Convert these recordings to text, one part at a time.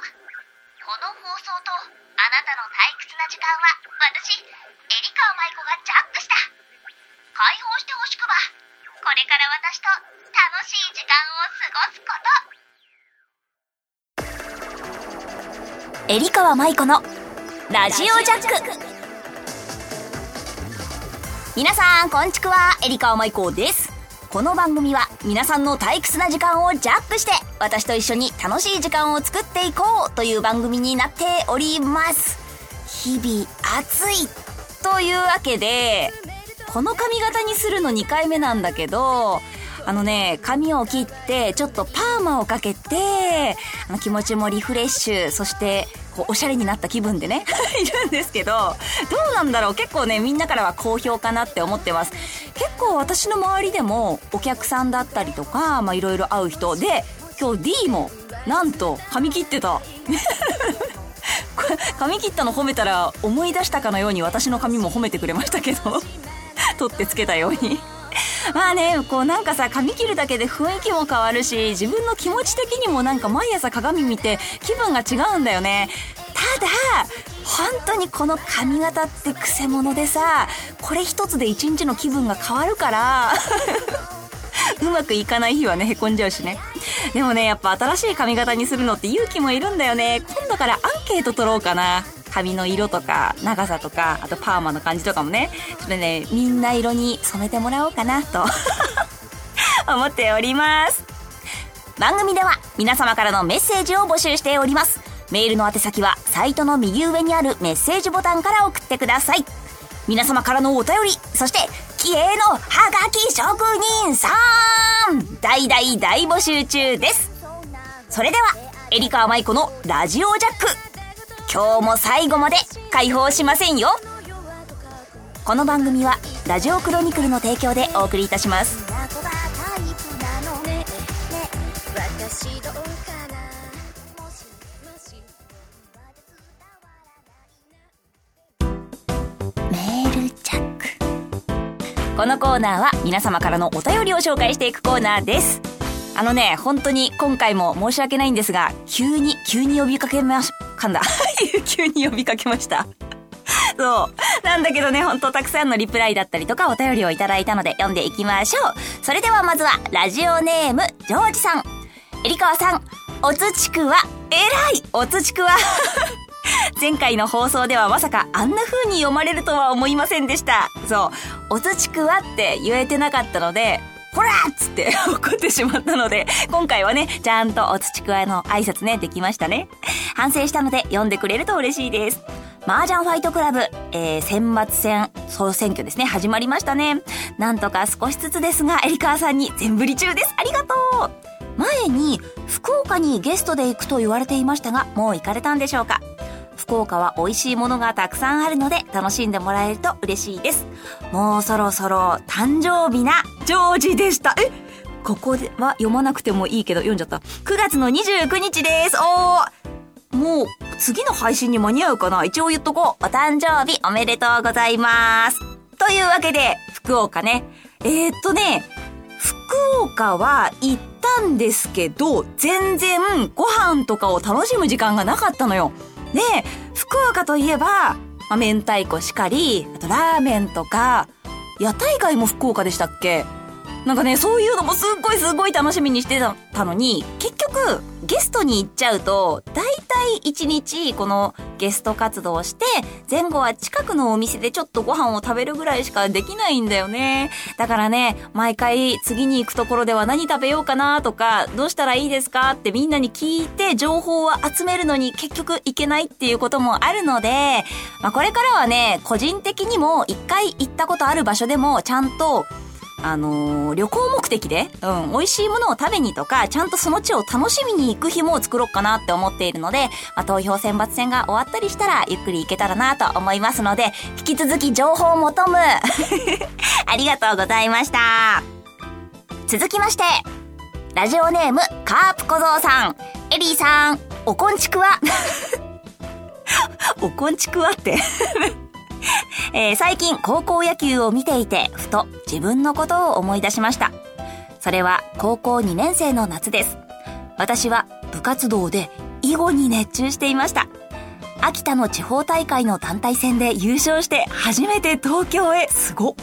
この放送とあなたの退屈な時間は私エリカ舞子がジャックした。解放してほしくば。これから私と楽しい時間を過ごすこと。エリカ舞子のラジオジャック。皆さんこんちくはエリカ舞子です。この番組は皆さんの退屈な時間をジャックして私と一緒に楽しい時間を作っていこうという番組になっております日々暑いというわけでこの髪型にするの2回目なんだけどあのね、髪を切って、ちょっとパーマをかけて、あの気持ちもリフレッシュ、そして、こう、おしゃれになった気分でね、いるんですけど、どうなんだろう？結構ね、みんなからは好評かなって思ってます。結構私の周りでも、お客さんだったりとか、まあいろいろ会う人で、今日 D も、なんと、髪切ってた。髪切ったの褒めたら思い出したかのように私の髪も褒めてくれましたけど 取ってつけたようにまあね、こうなんかさ、髪切るだけで雰囲気も変わるし、自分の気持ち的にもなんか毎朝鏡見て気分が違うんだよね。ただ、本当にこの髪型ってクセ者でさ、これ一つで一日の気分が変わるから うまくいかない日はね、へこんじゃうしね。でもね、やっぱ新しい髪型にするのって勇気もいるんだよね。今度からアンケート取ろうかな。髪の色とか長さとかあとパーマの感じとかもねちょっとねみんな色に染めてもらおうかなと 思っております番組では皆様からのメッセージを募集しておりますメールの宛先はサイトの右上にあるメッセージボタンから送ってください皆様からのお便りそして気鋭のハガキ職人さん。大大大募集中です。それではエリカーマイコのラジオジャック。今日も最後まで解放しませんよ。この番組はラジオクロニクルの提供でお送りいたします。このコーナーは皆様からのお便りを紹介していくコーナーですあのね、本当に今回も申し訳ないんですが、急に、急に呼びかけまし、噛んだ。急に呼びかけました。そう。なんだけどね、ほんとたくさんのリプライだったりとかお便りをいただいたので読んでいきましょう。それではまずは、ラジオネーム、ジョージさん。えりかわさん、おつちくわ、えらいおつちくわ。前回の放送ではまさかあんな風に読まれるとは思いませんでした。そう。おつちくわって言えてなかったので、ほらっつって 怒ってしまったので、今回はね、ちゃんとお土くわの挨拶ね、できましたね。反省したので読んでくれると嬉しいです。麻雀ファイトクラブ、えー、選抜戦、総選挙ですね、始まりましたね。なんとか少しずつですが、エリカーさんに全振り中です。ありがとう前に、福岡にゲストで行くと言われていましたが、もう行かれたんでしょうか福岡は美味しいものがたくさんあるので楽しんでもらえると嬉しいです。もうそろそろ誕生日なジョージでした。え？ここでは読まなくてもいいけど読んじゃった。9月の29日です。おーもう次の配信に間に合うかな？一応言っとこう。お誕生日おめでとうございます。というわけで、福岡ね。えー、っとね、福岡は行ったんですけど、全然ご飯とかを楽しむ時間がなかったのよ。ね、福岡といえば、まあ、明太子しかり、あとラーメンとか、屋台街も福岡でしたっけ？なんかね、そういうのもすっごいすごい楽しみにしてたのに、結局、ゲストに行っちゃうと、だいたい一日このゲスト活動をして、前後は近くのお店でちょっとご飯を食べるぐらいしかできないんだよね。だからね、毎回次に行くところでは何食べようかなとか、どうしたらいいですかってみんなに聞いて情報を集めるのに結局行けないっていうこともあるので、まあこれからはね、個人的にも一回行ったことある場所でもちゃんとあのー、旅行目的で、うん、美味しいものを食べにとか、ちゃんとその地を楽しみに行く日も作ろうかなって思っているので、まあ、投票選抜戦が終わったりしたら、ゆっくり行けたらなと思いますので、引き続き情報を求む。ありがとうございました。続きまして、ラジオネーム、カープ小僧さん、エリーさん、おこんちくわ。おこんちくわって えー、最近高校野球を見ていて、ふと自分のことを思い出しました。それは高校2年生の夏です。私は部活動で囲碁に熱中していました。秋田の地方大会の団体戦で優勝して初めて東京へすご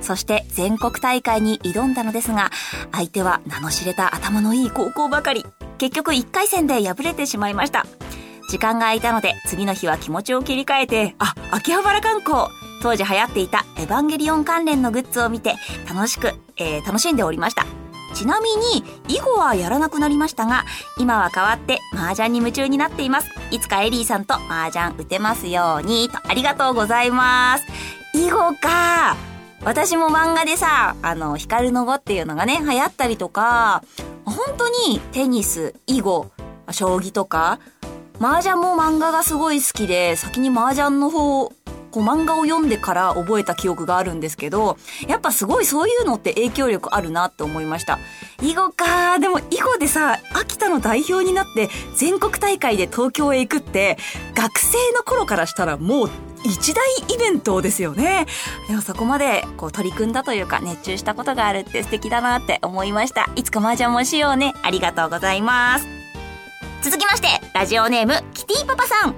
そして全国大会に挑んだのですが、相手は名の知れた頭のいい高校ばかり。結局1回戦で敗れてしまいました。時間が空いたので次の日は気持ちを切り替えて、あ、秋葉原観光当時流行っていたエヴァンゲリオン関連のグッズを見て楽しく、えー、楽しんでおりました。ちなみに、囲碁はやらなくなりましたが、今は変わって麻雀に夢中になっています。いつかエリーさんと麻雀打てますように、とありがとうございます。囲碁か。私も漫画でさ、あの、光の碁っていうのがね、流行ったりとか、本当にテニス、囲碁、将棋とか、麻雀も漫画がすごい好きで、先に麻雀の方こう漫画を読んでから覚えた記憶があるんですけど、やっぱすごいそういうのって影響力あるなって思いました。囲碁かでも囲碁でさ、秋田の代表になって全国大会で東京へ行くって、学生の頃からしたらもう一大イベントですよね。でもそこまでこう取り組んだというか熱中したことがあるって素敵だなって思いました。いつか麻雀もしようね。ありがとうございます。続きまして、ラジオネーム、キティパパさん。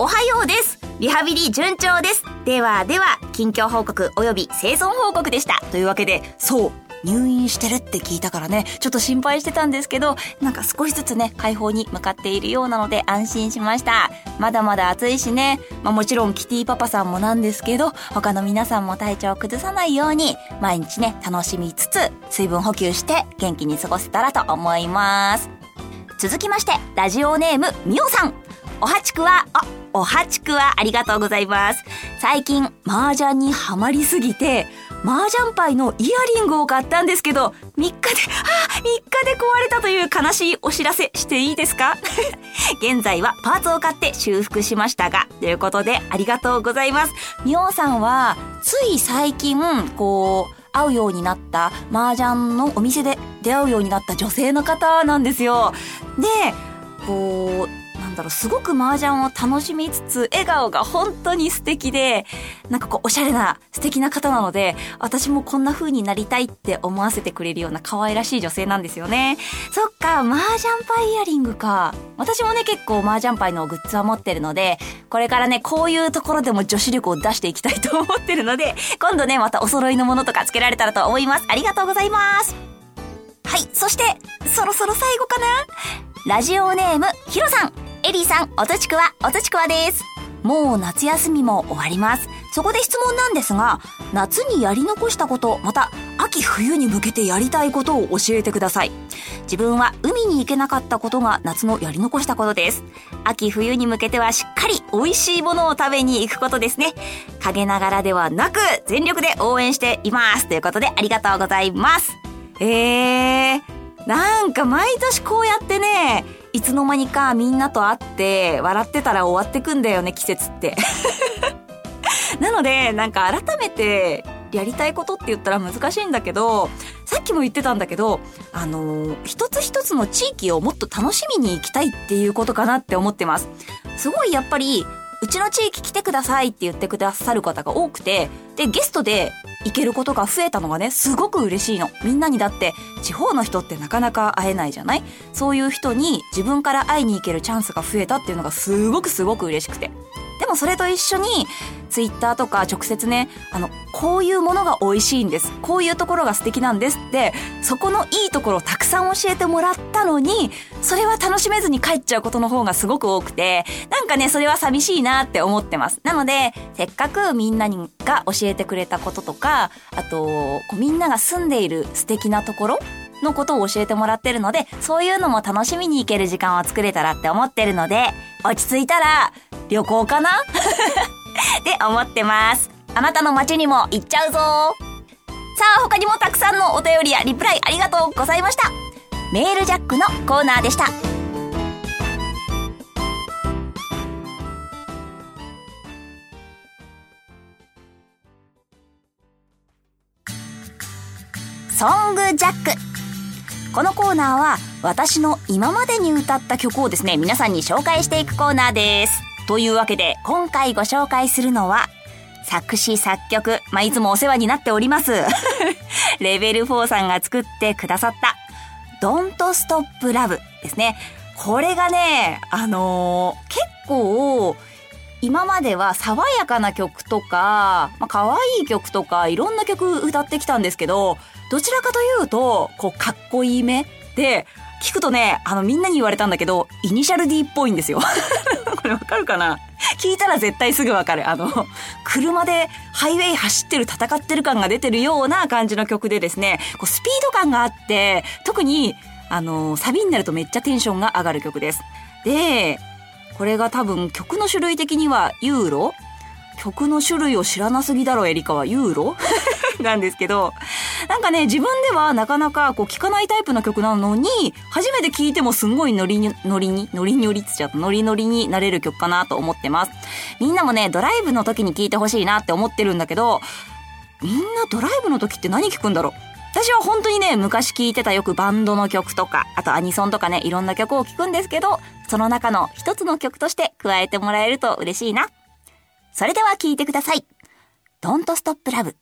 おはようです。リハビリ順調です。ではでは、近況報告及び生存報告でした。というわけで、そう、入院してるって聞いたからね、ちょっと心配してたんですけど、なんか少しずつね、解放に向かっているようなので安心しました。まだまだ暑いしね、まあもちろんキティパパさんもなんですけど、他の皆さんも体調を崩さないように、毎日ね、楽しみつつ、水分補給して元気に過ごせたらと思います。続きまして、ラジオネーム、みおさん。おはちくは、あ、おはちくはありがとうございます。最近、麻雀にハマりすぎて、麻雀牌のイヤリングを買ったんですけど、3日で、あ、3日で壊れたという悲しいお知らせしていいですか？現在はパーツを買って修復しましたが、ということでありがとうございます。みおさんは、つい最近、こう、会うようになった麻雀のお店で出会うようになった女性の方なんですよ。で、こう、なんだろう、すごく麻雀を楽しみつつ、笑顔が本当に素敵で、なんかこう、おしゃれな素敵な方なので、私もこんな風になりたいって思わせてくれるような可愛らしい女性なんですよね。そっか、麻雀パイイヤリングか。私もね、結構麻雀パイのグッズは持ってるので、これからね、こういうところでも女子力を出していきたいと思ってるので、今度ね、またお揃いのものとかつけられたらと思います。ありがとうございます。はい、そして、そろそろ最後かな？ラジオネーム、ヒロさん。エリーさん、おとちくわ、おとちくわです。もう夏休みも終わります。そこで質問なんですが、夏にやり残したこと、また秋冬に向けてやりたいことを教えてください。自分は海に行けなかったことが夏のやり残したことです。秋冬に向けてはしっかり美味しいものを食べに行くことですね。陰ながらではなく、全力で応援しています。ということでありがとうございます。えー、なんか毎年こうやってね、いつの間にかみんなと会って笑ってたら終わってくんだよね、季節って。なので、なんか改めてやりたいことって言ったら難しいんだけど、さっきも言ってたんだけど、あのー、一つ一つの地域をもっと楽しみに行きたいっていうことかなって思ってます。すごいやっぱり、うちの地域来てくださいって言ってくださる方が多くて、で、ゲストで行けることが増えたのがね、すごく嬉しいの。みんなにだって、地方の人ってなかなか会えないじゃない？そういう人に自分から会いに行けるチャンスが増えたっていうのがすごくすごく嬉しくて。でもそれと一緒に、ツイッターとか直接ね、あの、こういうものが美味しいんです。こういうところが素敵なんですって、そこのいいところをたくさん教えてもらったのに、それは楽しめずに帰っちゃうことの方がすごく多くて、なんかね、それは寂しいなって思ってます。なので、せっかくみんなにが教えてくれたこととか、あと、こうみんなが住んでいる素敵なところのことを教えてもらってるので、そういうのも楽しみに行ける時間を作れたらって思ってるので、落ち着いたら旅行かな？って思ってます。あなたの街にも行っちゃうぞさあ、他にもたくさんのお便りやリプライありがとうございました。メールジャックのコーナーでした。ソングジャック。このコーナーは私の今までに歌った曲をですね、皆さんに紹介していくコーナーです。というわけで、今回ご紹介するのは、作詞作曲、まあ、いつもお世話になっております。レベル4さんが作ってくださった、Don't Stop Love ですね。これがね、あのー、結構、今までは爽やかな曲とか、まあ、可愛い曲とか、いろんな曲歌ってきたんですけど、どちらかというと、こう、かっこいいめで、聞くとね、あの、みんなに言われたんだけど、イニシャル D っぽいんですよ。れわかるかな？聞いたら絶対すぐわかる。あの、車でハイウェイ走ってる、戦ってる感が出てるような感じの曲でですね、こうスピード感があって、特に、あの、サビになるとめっちゃテンションが上がる曲です。で、これが多分曲の種類的にはユーロ？曲の種類を知らなすぎだろ、エリカは。ユーロ？なんですけど、なんかね、自分ではなかなかこう聴かないタイプの曲なのに、初めて聴いてもすんごいノリに、ノリに、ノリによりつちゃった、ノリノリになれる曲かなと思ってます。みんなもね、ドライブの時に聴いてほしいなって思ってるんだけど、みんなドライブの時って何聴くんだろう？私は本当にね、昔聴いてたよくバンドの曲とか、あとアニソンとかね、いろんな曲を聴くんですけど、その中の一つの曲として加えてもらえると嬉しいな。それでは聴いてください。Don't Stop Love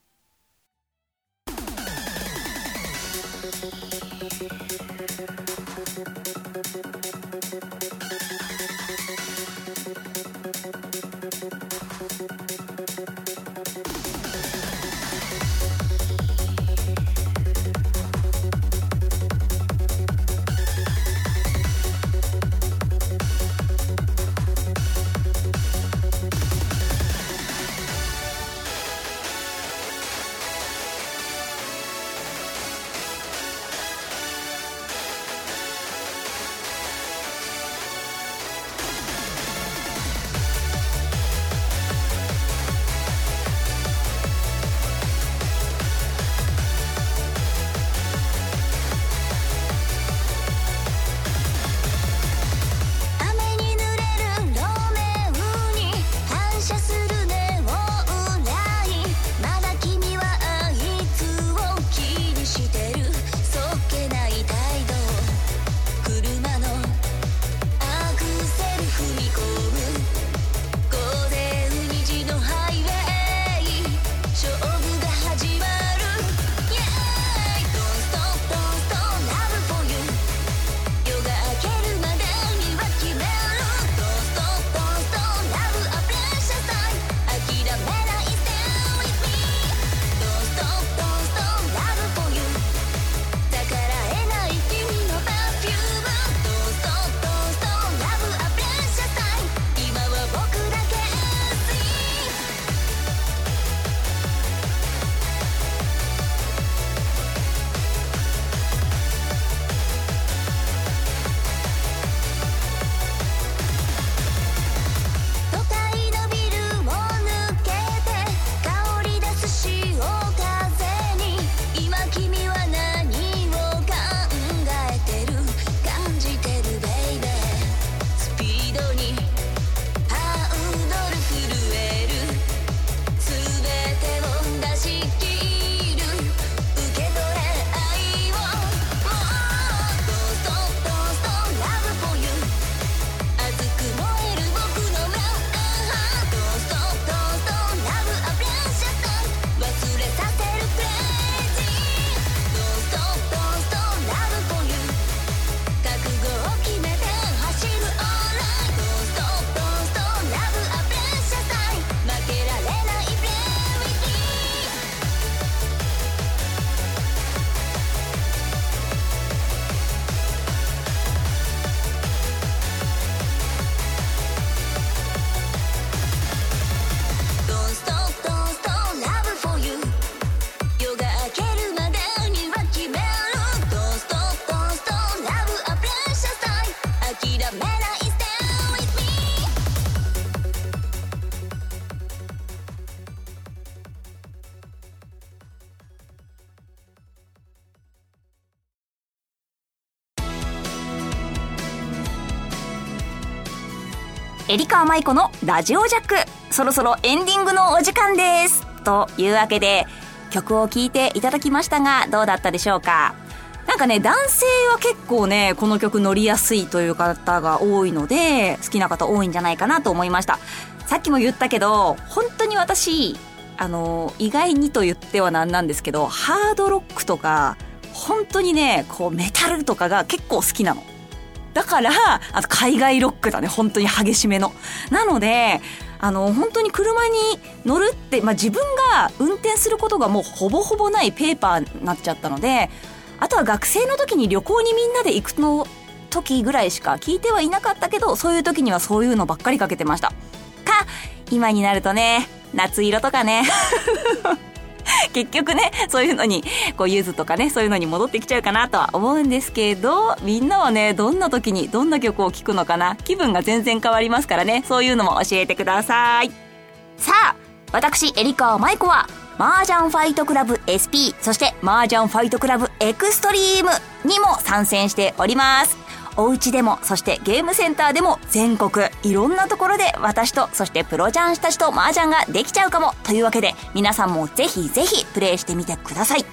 エリカーマイコのラジオジャック。そろそろエンディングのお時間です。というわけで、曲を聴いていただきましたが、どうだったでしょうか？なんかね、男性は結構ね、この曲乗りやすいという方が多いので、好きな方多いんじゃないかなと思いました。さっきも言ったけど、本当に私、あの、意外にと言ってはなんなんですけど、ハードロックとか、本当にね、こうメタルとかが結構好きなの。だから、あと海外ロックだね、本当に激しめの。なので、あの、本当に車に乗るって、まあ、自分が運転することがもうほぼほぼないペーパーになっちゃったので、あとは学生の時に旅行にみんなで行くの時ぐらいしか聞いてはいなかったけど、そういう時にはそういうのばっかりかけてました。か、今になるとね、夏色とかね。結局ね、そういうのに、こう、ゆずとかね、そういうのに戻ってきちゃうかなとは思うんですけど、みんなはね、どんな時にどんな曲を聴くのかな気分が全然変わりますからね、そういうのも教えてください。さあ、私、エリカ舞子は、麻雀ファイトクラブ SP、そして麻雀ファイトクラブエクストリームにも参戦しております。お家でも、そしてゲームセンターでも全国いろんなところで私と、そしてプロ雀士たちと麻雀ができちゃうかもというわけで皆さんもぜひぜひプレイしてみてください。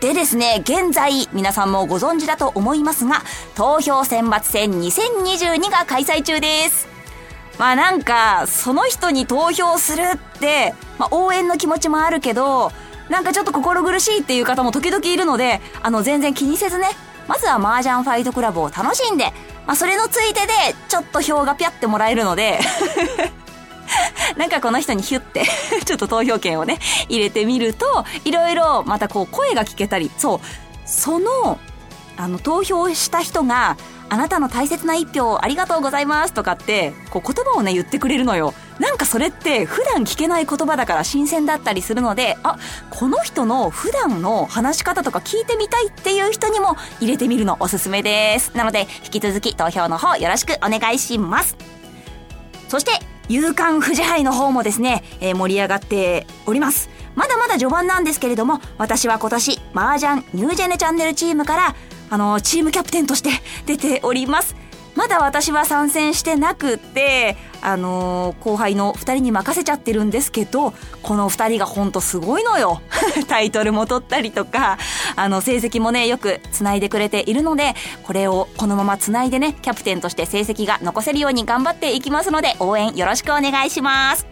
でですね、現在皆さんもご存知だと思いますが、投票選抜戦2022が開催中です。まあなんか、その人に投票するって、まあ応援の気持ちもあるけど、なんかちょっと心苦しいっていう方も時々いるので、あの全然気にせずね、まずは麻雀ファイトクラブを楽しんで、まあそれのついでで、ちょっと票がピャってもらえるので なんかこの人にヒュって ちょっと投票権をね、入れてみると、いろいろまたこう声が聞けたり、そう、その、あの、投票した人が、あなたの大切な一票ありがとうございますとかって、こう言葉をね、言ってくれるのよ。なんかそれって普段聞けない言葉だから新鮮だったりするので、あ、この人の普段の話し方とか聞いてみたいっていう人にも入れてみるのおすすめです。なので、引き続き投票の方よろしくお願いします。そして、勇敢富士杯の方もですね、えー、盛り上がっております。まだまだ序盤なんですけれども、私は今年、麻雀ニュージェネチャンネルチームから、あの、チームキャプテンとして出ております。まだ私は参戦してなくて、あのー、後輩の2人に任せちゃってるんですけど、この2人がほんとすごいのよ。タイトルも取ったりとか、あの、成績もね、よく繋いでくれているので、これをこのまま繋いでね、キャプテンとして成績が残せるように頑張っていきますので、応援よろしくお願いします。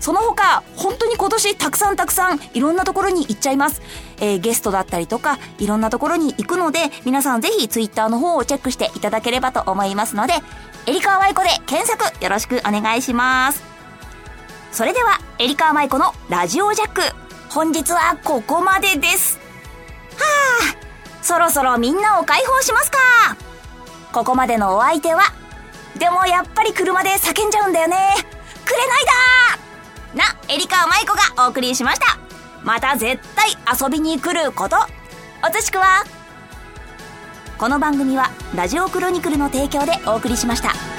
その他、本当に今年たくさんたくさんいろんなところに行っちゃいます。えー、ゲストだったりとか、いろんなところに行くので、皆さんぜひツイッターの方をチェックしていただければと思いますので、エリカーマイコで検索よろしくお願いします。それでは、エリカーマイコのラジオジャック。本日はここまでです。はあ、そろそろみんなを解放しますか。ここまでのお相手は、でもやっぱり車で叫んじゃうんだよね。くれないだな、エリカーマイコがお送りしました。また絶対遊びに来ること。おつしくはこの番組はラジオクロニクルの提供でお送りしました。